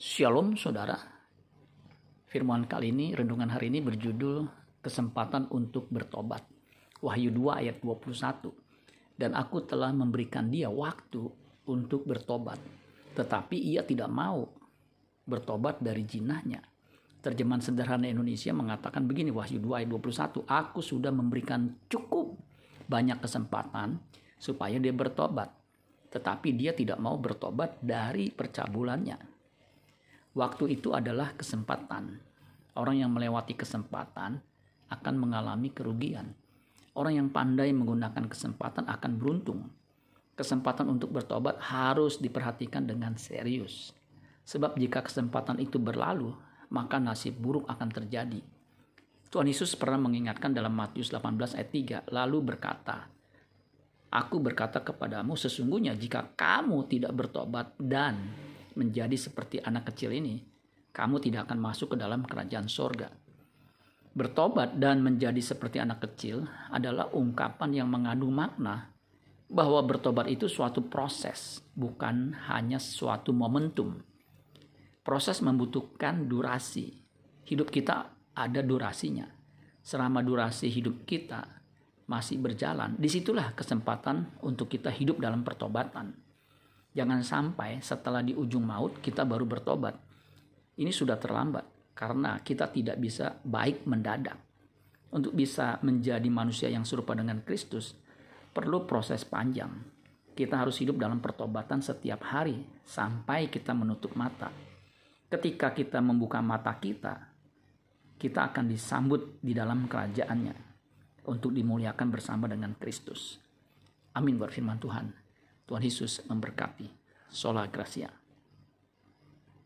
Shalom saudara. Firman kali ini, renungan hari ini berjudul Kesempatan untuk bertobat. Wahyu 2 ayat 21. Dan aku telah memberikan dia waktu untuk bertobat. Tetapi ia tidak mau bertobat dari jinahnya. Terjemahan sederhana Indonesia mengatakan begini Wahyu 2 ayat 21. Aku sudah memberikan cukup banyak kesempatan supaya dia bertobat. Tetapi dia tidak mau bertobat dari percabulannya Waktu itu adalah kesempatan. Orang yang melewati kesempatan akan mengalami kerugian. Orang yang pandai menggunakan kesempatan akan beruntung. Kesempatan untuk bertobat harus diperhatikan dengan serius. Sebab jika kesempatan itu berlalu, maka nasib buruk akan terjadi. Tuhan Yesus pernah mengingatkan dalam Matius 18 ayat 3, lalu berkata, Aku berkata kepadamu sesungguhnya jika kamu tidak bertobat dan menjadi seperti anak kecil ini, kamu tidak akan masuk ke dalam kerajaan sorga. Bertobat dan menjadi seperti anak kecil adalah ungkapan yang mengandung makna bahwa bertobat itu suatu proses, bukan hanya suatu momentum. Proses membutuhkan durasi. Hidup kita ada durasinya. Selama durasi hidup kita masih berjalan, di situlah kesempatan untuk kita hidup dalam pertobatan Jangan sampai setelah di ujung maut kita baru bertobat. Ini sudah terlambat karena kita tidak bisa baik mendadak. Untuk bisa menjadi manusia yang serupa dengan Kristus perlu proses panjang. Kita harus hidup dalam pertobatan setiap hari sampai kita menutup mata. Ketika kita membuka mata kita, kita akan disambut di dalam kerajaannya untuk dimuliakan bersama dengan Kristus. Amin buat firman Tuhan. Tuhan Yesus memberkati. Sola Gracia.